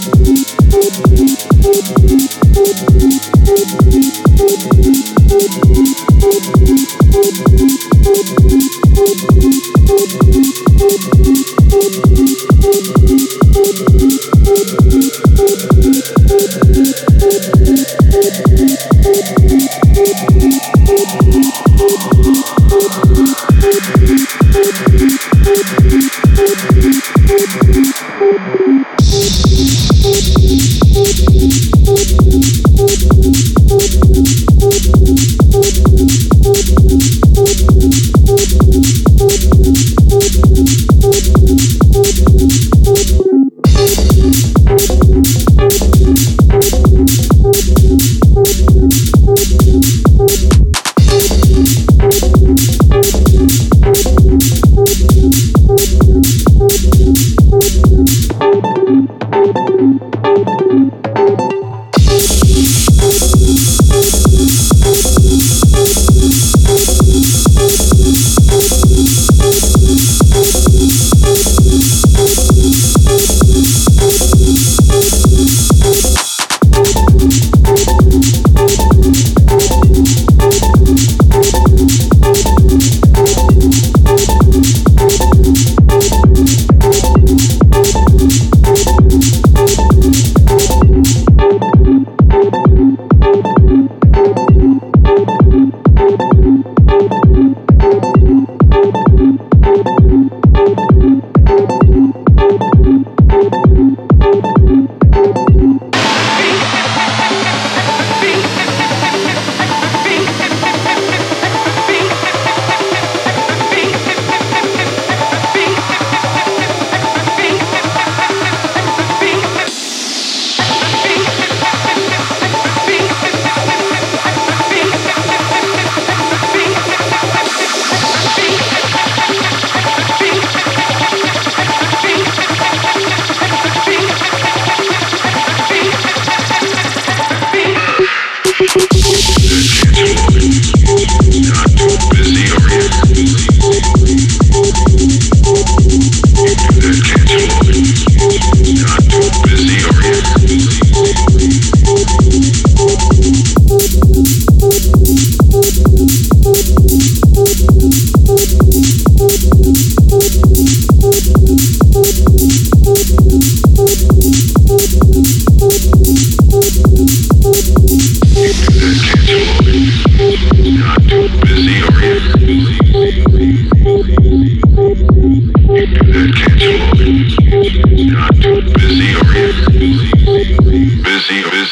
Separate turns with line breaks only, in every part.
Thank you.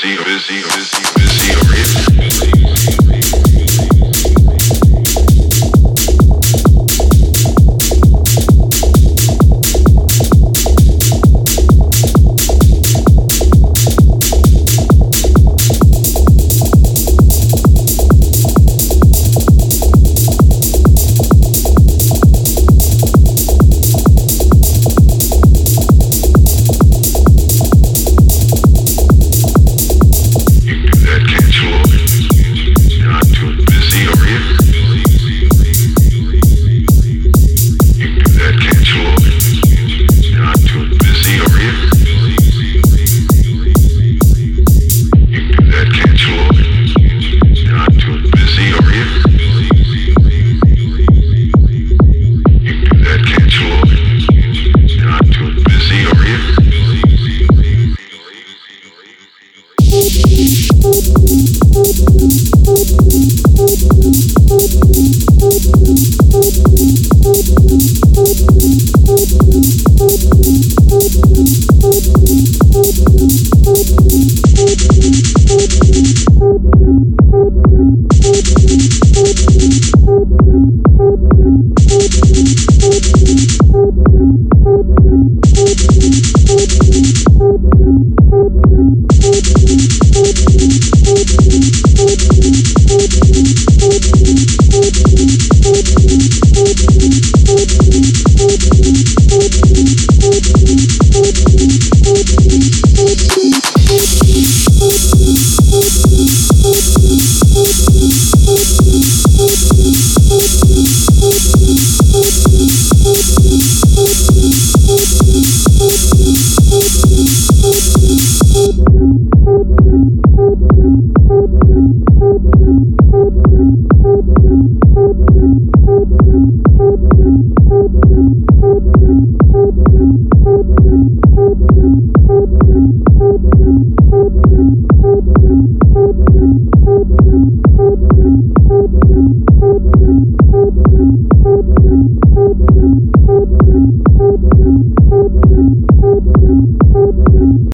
Busy, busy.